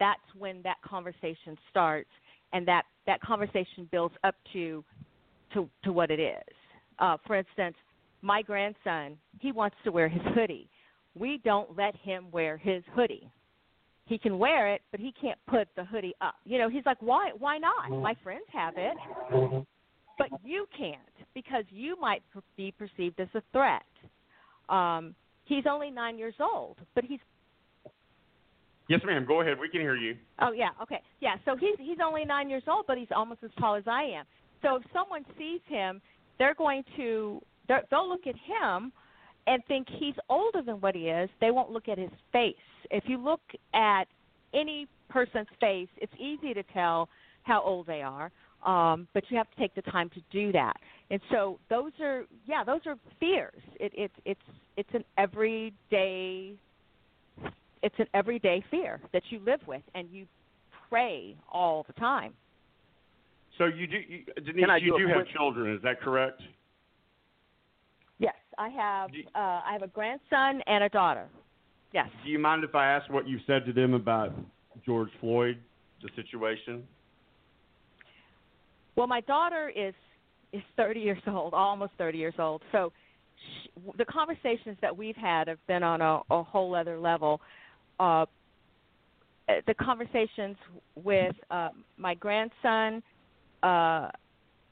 That's when that conversation starts, and that that conversation builds up to to to what it is. Uh, for instance, my grandson, he wants to wear his hoodie. We don't let him wear his hoodie. He can wear it, but he can't put the hoodie up. You know, he's like, "Why why not? My friends have it." But you can't because you might be perceived as a threat. Um, he's only 9 years old, but he's
Yes, ma'am. Go ahead. We can hear you.
Oh yeah, okay. Yeah, so he's he's only 9 years old, but he's almost as tall as I am. So if someone sees him, they're going to they'll look at him and think he's older than what he is. They won't look at his face. If you look at any person's face, it's easy to tell how old they are. Um, but you have to take the time to do that. And so those are yeah, those are fears. It, it it's it's an everyday it's an everyday fear that you live with and you pray all the time.
So you do, you, Denise, you do have children, is that correct?
I have. Uh, I have a grandson and a daughter. Yes.
Do you mind if I ask what you said to them about George Floyd, the situation?
Well, my daughter is is 30 years old, almost 30 years old. So she, the conversations that we've had have been on a, a whole other level. Uh, the conversations with uh, my grandson uh,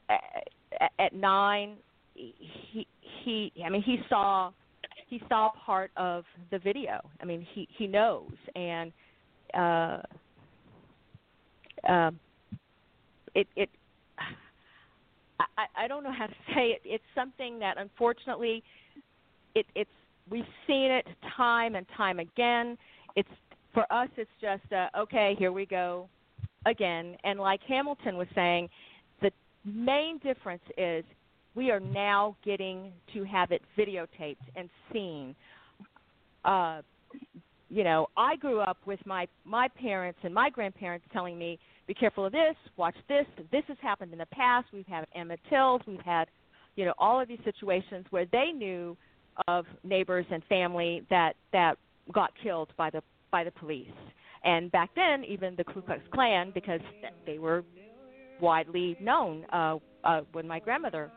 at, at nine he he I mean he saw he saw part of the video. I mean he he knows and uh um it it I I don't know how to say it. It's something that unfortunately it it's we've seen it time and time again. It's for us it's just uh, okay, here we go again. And like Hamilton was saying, the main difference is we are now getting to have it videotaped and seen. Uh, you know, I grew up with my my parents and my grandparents telling me, "Be careful of this. Watch this. This has happened in the past. We've had Emmett Tills. We've had, you know, all of these situations where they knew of neighbors and family that that got killed by the by the police. And back then, even the Ku Klux Klan, because they were widely known uh, uh, when my grandmother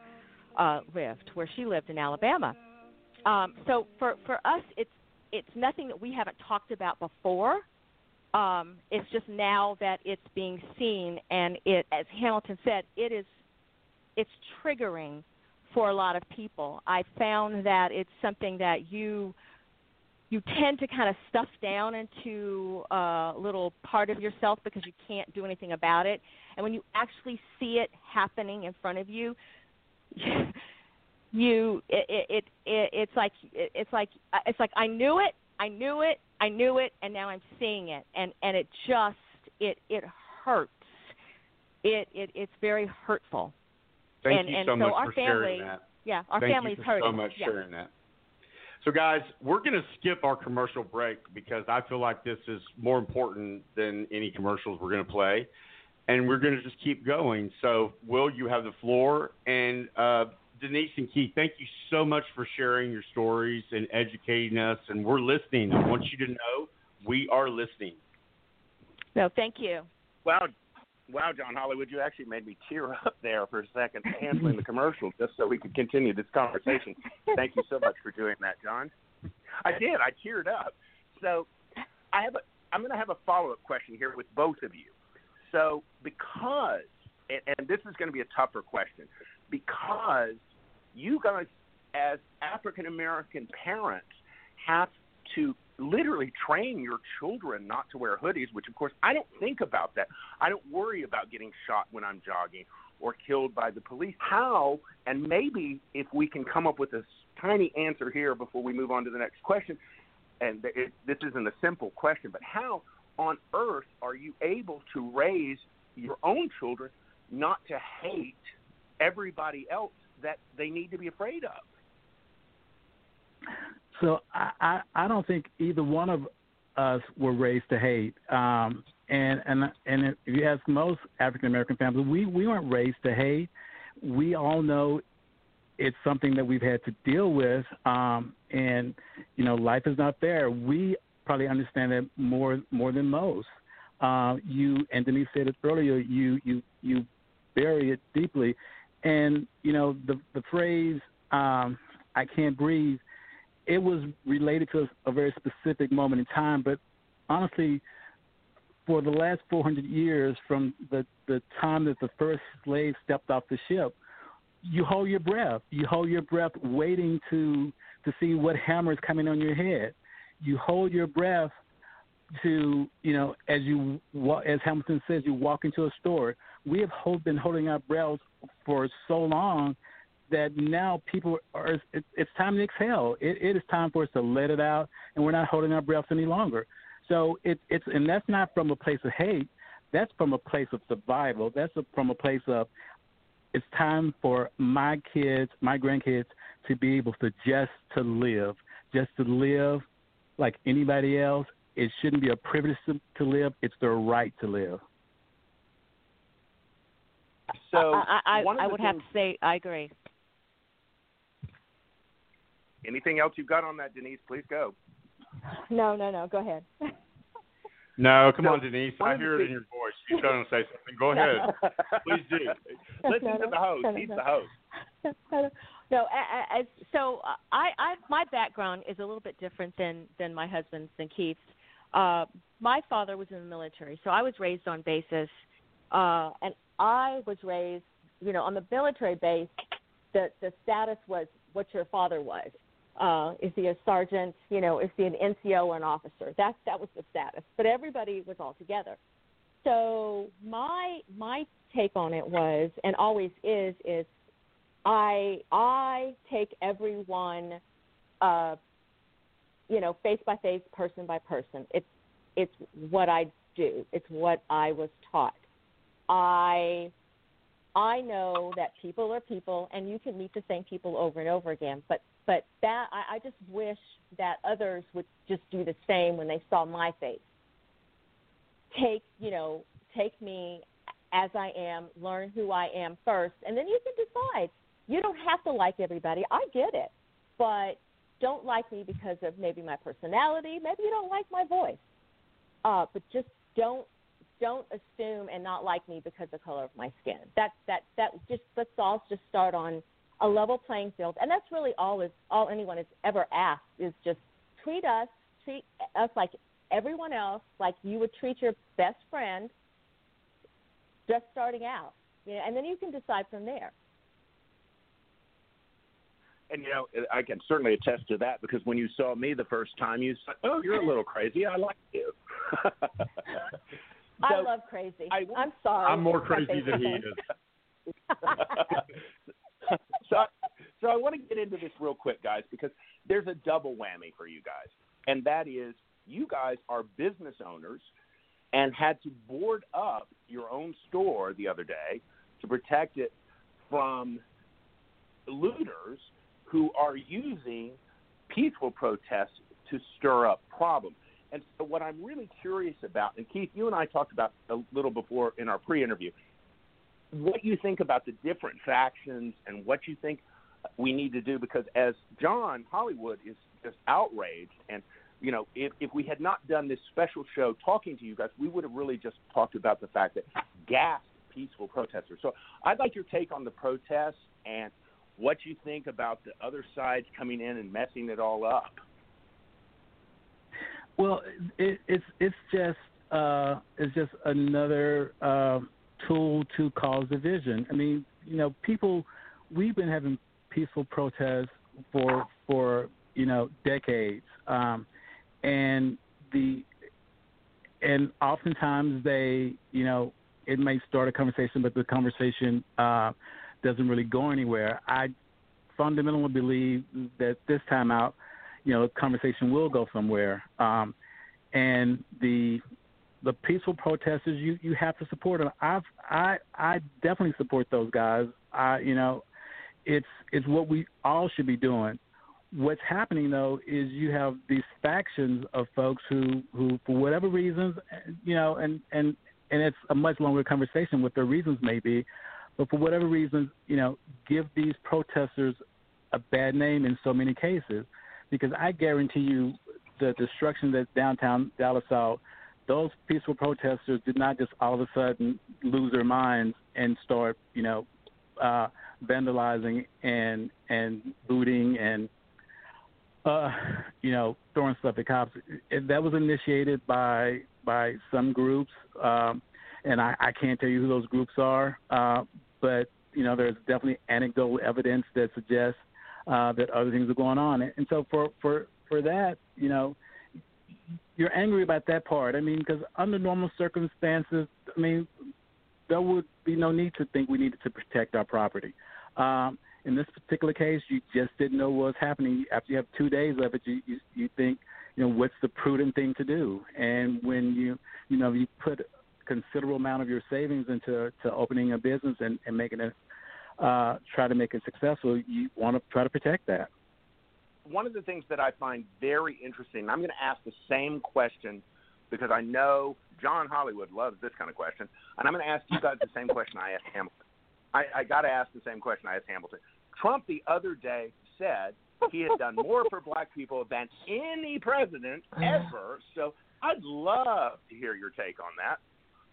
uh, lived, where she lived in Alabama. Um, so for for us, it's it's nothing that we haven't talked about before, Um, it's just now that it's being seen, and it, as Hamilton said, it is it's triggering for a lot of people. I found that it's something that you you tend to kind of stuff down into a little part of yourself because you can't do anything about it. And when you actually see it happening in front of you, you it it, it it's like it, it's like uh, it's like I knew it, I knew it, I knew it, and now I'm seeing it, and and it just it it hurts. It it it's very hurtful.
Thank
and
you
and
so
so
much
our
for
family,
sharing that.
yeah, our
Thank
family's
you for
hurting.
so much
yeah.
sharing that. So, guys, we're going to skip our commercial break because I feel like this is more important than any commercials we're going to play, and we're going to just keep going. So, Will, you have the floor, and uh, Denise and Keith, thank you so much for sharing your stories and educating us, and we're listening. I want you to know we are listening.
No, thank you.
Wow, wow, John Hollywood, you actually made me tear up there for a second, handling the commercial just so we could continue this conversation. Thank you so much for doing that, John. I did. I teared up. So, I have a. I'm going to have a follow up question here with both of you. So, because, and, and this is going to be a tougher question, because you guys, as African American parents, have to literally train your children not to wear hoodies, which of course I don't think about that. I don't worry about getting shot when I'm jogging or killed by the police. How, and maybe if we can come up with a tiny answer here before we move on to the next question, and it, this isn't a simple question, but how on earth are you able to raise your own children not to hate everybody else that they need to be afraid of?
So I, I, I don't think either one of us were raised to hate. Um, and and and if you ask most African American families, we we weren't raised to hate. We all know it's something that we've had to deal with. Um, and you know, life is not fair. We probably understand it more more than most. Uh, you and Denise said it earlier. You you you bury it deeply, and you know the the phrase um, "I can't breathe." It was related to a, very specific moment in time, but honestly, for the last 400 years, from the the time that the first slave stepped off the ship, you hold your breath. You hold your breath, waiting to to see what hammer is coming on your head. You hold your breath to you know as you as Hamilton says, you walk into a store. We have hold, been holding our breaths for so long that now people are. It, it's time to exhale. It, it is time for us to let it out, and we're not holding our breaths any longer. So it, it's and that's not from a place of hate. That's from a place of survival. That's a, from a place of it's time for my kids, my grandkids, to be able to just to live, just to live like anybody else. It shouldn't be a privilege to, to live; it's their right to live.
So
I I,
one of
I
the
would have to say I agree.
Anything else you've got on that, Denise? Please go.
No, no, no. Go ahead.
No, come
No,
on, Denise. I hear it in your voice. You're trying to say something. Go ahead. Please do.
Listen
No,
to the host.
no, no,
He's
no.
the host.
I, I- so uh, I, I, my background is a little bit different than than my husband's than Keith's. Uh, my father was in the military, so I was raised on bases, uh, and I was raised, you know, on the military base. The the status was what your father was. Uh, is he a sergeant? You know, is he an NCO or an officer? That that was the status. But everybody was all together. So my my take on it was, and always is, is I I take everyone, uh, you know, face by face, person by person. It's it's what I do. It's what I was taught. I I know that people are people, and you can meet the same people over and over again. But but that I, I just wish that others would just do the same when they saw my face. Take you know take me as I am, learn who I am first, and then you can decide. You don't have to like everybody. I get it, but don't like me because of maybe my personality. Maybe you don't like my voice. Uh, but just don't don't assume and not like me because of the color of my skin. That that that just let's all just start on a level playing field, and that's really all is all anyone has ever asked is just treat us treat us like everyone else like you would treat your best friend just starting out. You know, and then you can decide from there.
And you know, I can certainly attest to that because when you saw me the first time, you said, "Oh, you're a little crazy. I like you."
I love crazy. I, am sorry.
I'm more crazy than he is.
so, so I want to get into this real quick, guys, because there's a double whammy for you guys, and that is you guys are business owners and had to board up your own store the other day to protect it from looters who are using peaceful protests to stir up problems. And so, what I'm really curious about, and Keith, you and I talked about a little before in our pre-interview, what you think about the different factions and what you think we need to do. Because as John Hollywood is just outraged, and you know, if if we had not done this special show talking to you guys, we would have really just talked about the fact that gassed peaceful protesters. So, I'd like your take on the protests and what you think about the other sides coming in and messing it all up.
Well, it, it's it's just uh, it's just another uh, tool to cause division. I mean, you know, people we've been having peaceful protests for for you know decades, um, and the and oftentimes they you know it may start a conversation, but the conversation uh, doesn't really go anywhere. I fundamentally believe that this time out, you know, the conversation will go somewhere. Um, and the the peaceful protesters, you you have to support them. I've I I definitely support those guys. I you know, it's it's what we all should be doing. What's happening though is you have these factions of folks who who for whatever reasons, you know, and and and it's a much longer conversation what their reasons may be, but for whatever reason, you know, give these protesters a bad name in so many cases, because I guarantee you, the destruction that downtown Dallas saw, those peaceful protesters did not just all of a sudden lose their minds and start, you know, uh, vandalizing and and looting and uh, you know throwing stuff at cops. It, that was initiated by by some groups, um, and I, I can't tell you who those groups are, uh, but you know there's definitely anecdotal evidence that suggests uh, that other things are going on, and so for for for that, you know, you're angry about that part. I mean, because under normal circumstances, I mean, there would be no need to think we needed to protect our property. Um, in this particular case, you just didn't know what was happening. After you have two days of it, you, you you think, you know, what's the prudent thing to do? And when you you know you put considerable amount of your savings into to opening a business and, and making it uh, try to make it successful, you want to try to protect that.
One of the things that I find very interesting, I'm going to ask the same question because I know John Hollywood loves this kind of question, and I'm going to ask you guys the same question I asked Hamilton. I, I got to ask the same question I asked Hamilton. Trump the other day said he had done more for black people than any president ever. So I'd love to hear your take on that.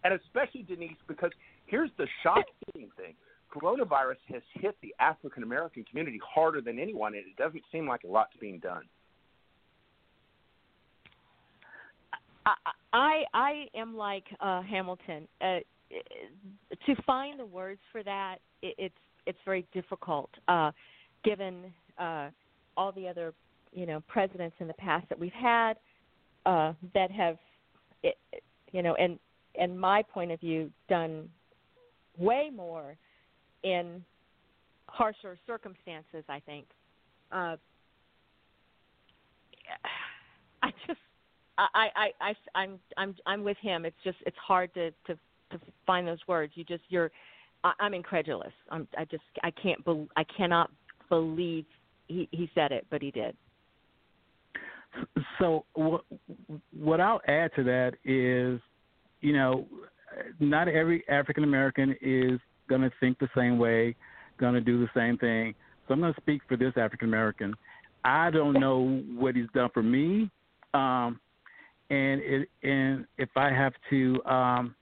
And especially Denise, because here's the shocking thing. Coronavirus has hit the African American community harder than anyone, and it doesn't seem like a lot's being done.
I I, am like uh, Hamilton. Uh, to find the words for that, it, it's it's very difficult, uh, given uh, all the other you know presidents in the past that we've had uh, that have, it, you know, and and my point of view, done way more in harsher circumstances. I think. Uh, I just I, I, I, I'm, I'm, I'm with him. It's just, it's hard to, to, to find those words. You just, you're, I, I'm incredulous. I'm, I just, I can't, be, I cannot believe he, he said it, but he did.
So what, what I'll add to that is, you know, not every African American is going to think the same way, going to do the same thing. So I'm going to speak for this African American. I don't know what he's done for me. Um, and it and if I have to um,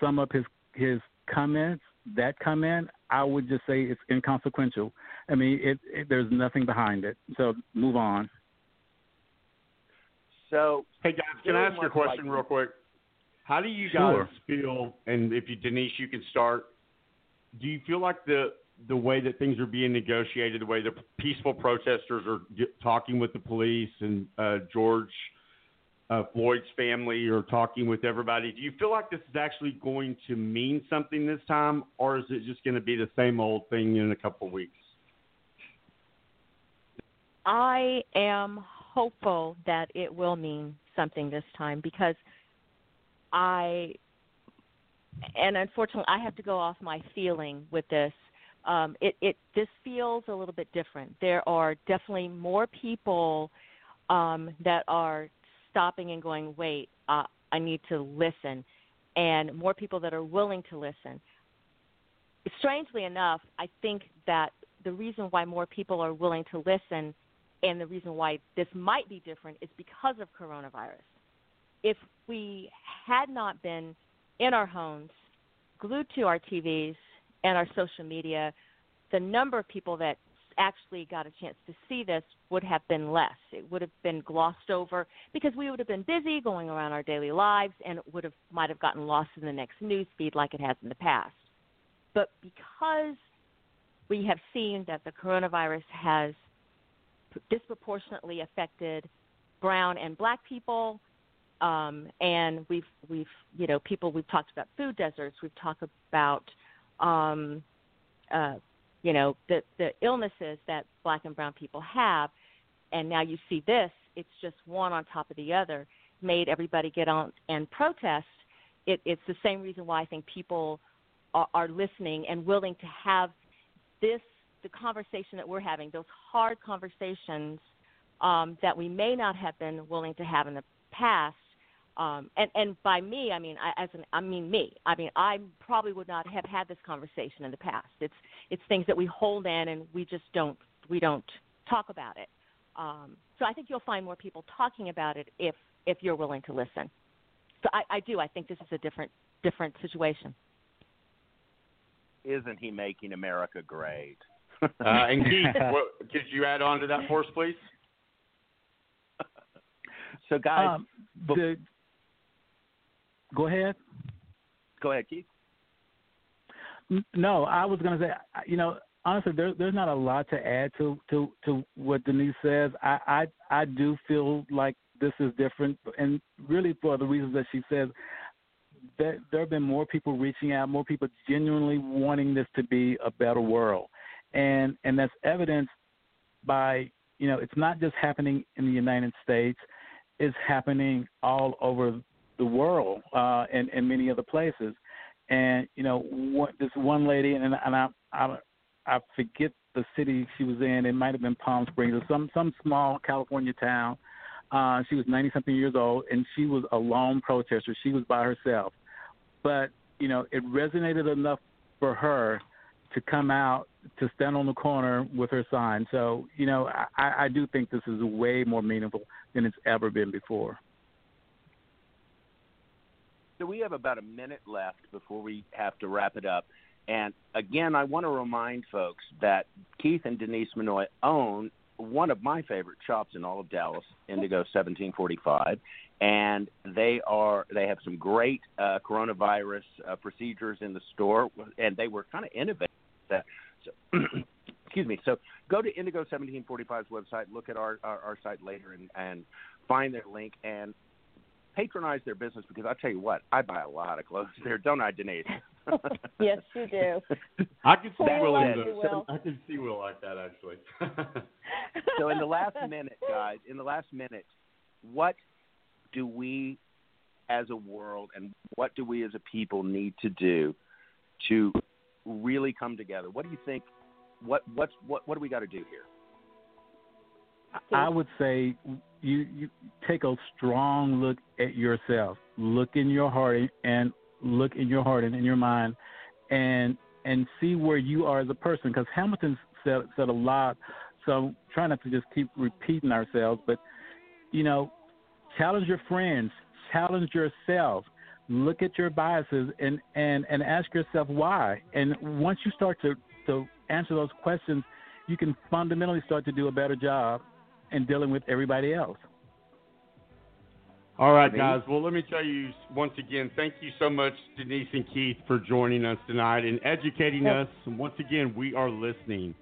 sum up his his comments, that comment, I would just say it's inconsequential. I mean, it, it there's nothing behind it. So move on.
So,
hey guys, can I ask you a question
like,
real quick? How do you
Sure.
guys feel? And if you, Denise, you can start. Do you feel like the the way that things are being negotiated, the way the peaceful protesters are get, talking with the police and uh, George uh, Floyd's family are talking with everybody, do you feel like this is actually going to mean something this time, or is it just going to be the same old thing in a couple of weeks?
I am hopeful that it will mean something this time because I, and unfortunately, I have to go off my feeling with this. Um, it, it this feels a little bit different. There are definitely more people um, that are stopping and going, wait, uh, I need to listen, and more people that are willing to listen. Strangely enough, I think that the reason why more people are willing to listen and the reason why this might be different is because of coronavirus. If we had not been in our homes, glued to our TVs and our social media, the number of people that actually got a chance to see this would have been less. It would have been glossed over because we would have been busy going around our daily lives and it would have might have gotten lost in the next news feed like it has in the past. But because we have seen that the coronavirus has disproportionately affected brown and black people um, and we've we've you know people we've talked about food deserts we've talked about um, uh, you know the the illnesses that black and brown people have and now you see this it's just one on top of the other made everybody get on and protest it, it's the same reason why I think people are, are listening and willing to have this the conversation that we're having, those hard conversations um, that we may not have been willing to have in the past. Um, and, and by me, I mean I, as an, I mean me. I mean I probably would not have had this conversation in the past. It's it's things that we hold in and we just don't we don't talk about it. Um, so I think you'll find more people talking about it if if you're willing to listen. So I, I do. I think this is a different different situation.
Isn't he making America great?
Uh, and Keith, what, could you add on to that for us, please?
So, guys,
Um, the, go ahead.
go ahead, Keith.
No, I was going to say, you know, honestly, there, there's not a lot to add to to to what Denise says. I I I do feel like this is different, and really for the reasons that she says. There, there have been more people reaching out, more people genuinely wanting this to be a better world, and and that's evidenced by you know it's not just happening in the United States, it's happening all over the world uh, and and many other places. And you know, one, this one lady, and and I, I I forget the city she was in. It might have been Palm Springs or some some small California town. Uh, she was ninety something years old, and she was a lone protester. She was by herself, but you know, it resonated enough for her to come out to stand on the corner with her sign. So you know, I, I do think this is way more meaningful than it's ever been before.
So we have about a minute left before we have to wrap it up. And again, I want to remind folks that Keith and Denise Manoy own one of my favorite shops in all of Dallas, Indigo 1745, and they are they have some great uh, coronavirus uh, procedures in the store, and they were kind of innovative. That so, excuse me. So go to Indigo 1745's website, look at our, our, our site later, and, and find their link and patronize their business because I tell you what, I buy a lot of clothes there, don't I, Denise?
yes, you do.
I can see
We
Will
love
in
Will.
I could see Will like that actually.
so in the last minute, guys, in the last minute, what do we as a world and what do we as a people need to do to really come together? What do you think? What what's what what do we got to do here?
I would say you you take a strong look at yourself. Look in your heart and look in your heart and in your mind, and and see where you are as a person. Because Hamilton said said a lot. So try not to just keep repeating ourselves, but you know, challenge your friends, challenge yourself. Look at your biases and and and ask yourself why. And once you start to to answer those questions, you can fundamentally start to do a better job in dealing with everybody else.
All right, guys. Well, let me tell you once again, thank you so much, Denise and Keith, for joining us tonight and educating us. And once again, we are listening.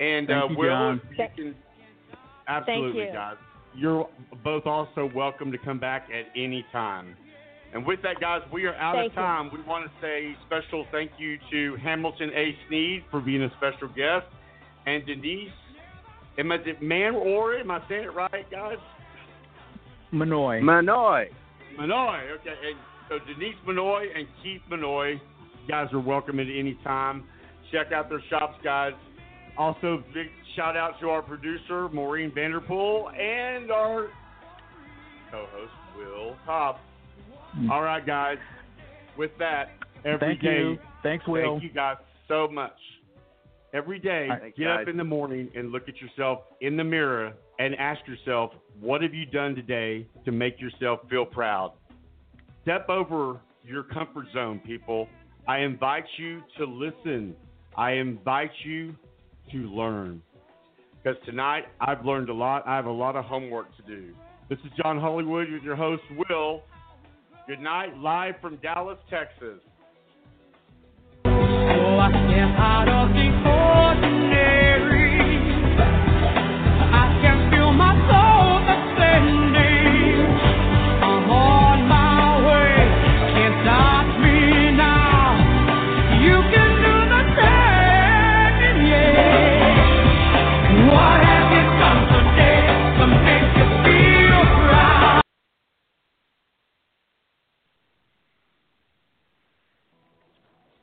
And
Thank
uh,
you,
Will,
John.
if you can, absolutely,
you.
guys. You're both also welcome to come back at any time. And with that, guys, we are out
Thank
of
you.
time. We want to say special thank you to Hamilton A. Sneed for being a special guest, and Denise. Am I man or am I saying it right, guys?
Manoy.
Manoy.
Manoy. Okay. And so Denise Manoy and Keith Manoy, you guys are welcome at any time. Check out their shops, guys. Also, big shout out to our producer, Maureen Vanderpool, and our co host, Will Cobb. Mm. All right, guys. With that, every day.
Thank you. Thanks, Will.
Thank you guys so much. Every day,
Thanks,
get
guys.
up in the morning and look at yourself in the mirror and ask yourself, what have you done today to make yourself feel proud? Step over your comfort zone, people. I invite you to listen. I invite you to learn. Because tonight, I've learned a lot. I have a lot of homework to do. This is John Hollywood with your host, Will. Good night, live from Dallas, Texas.
Oh, I can't hide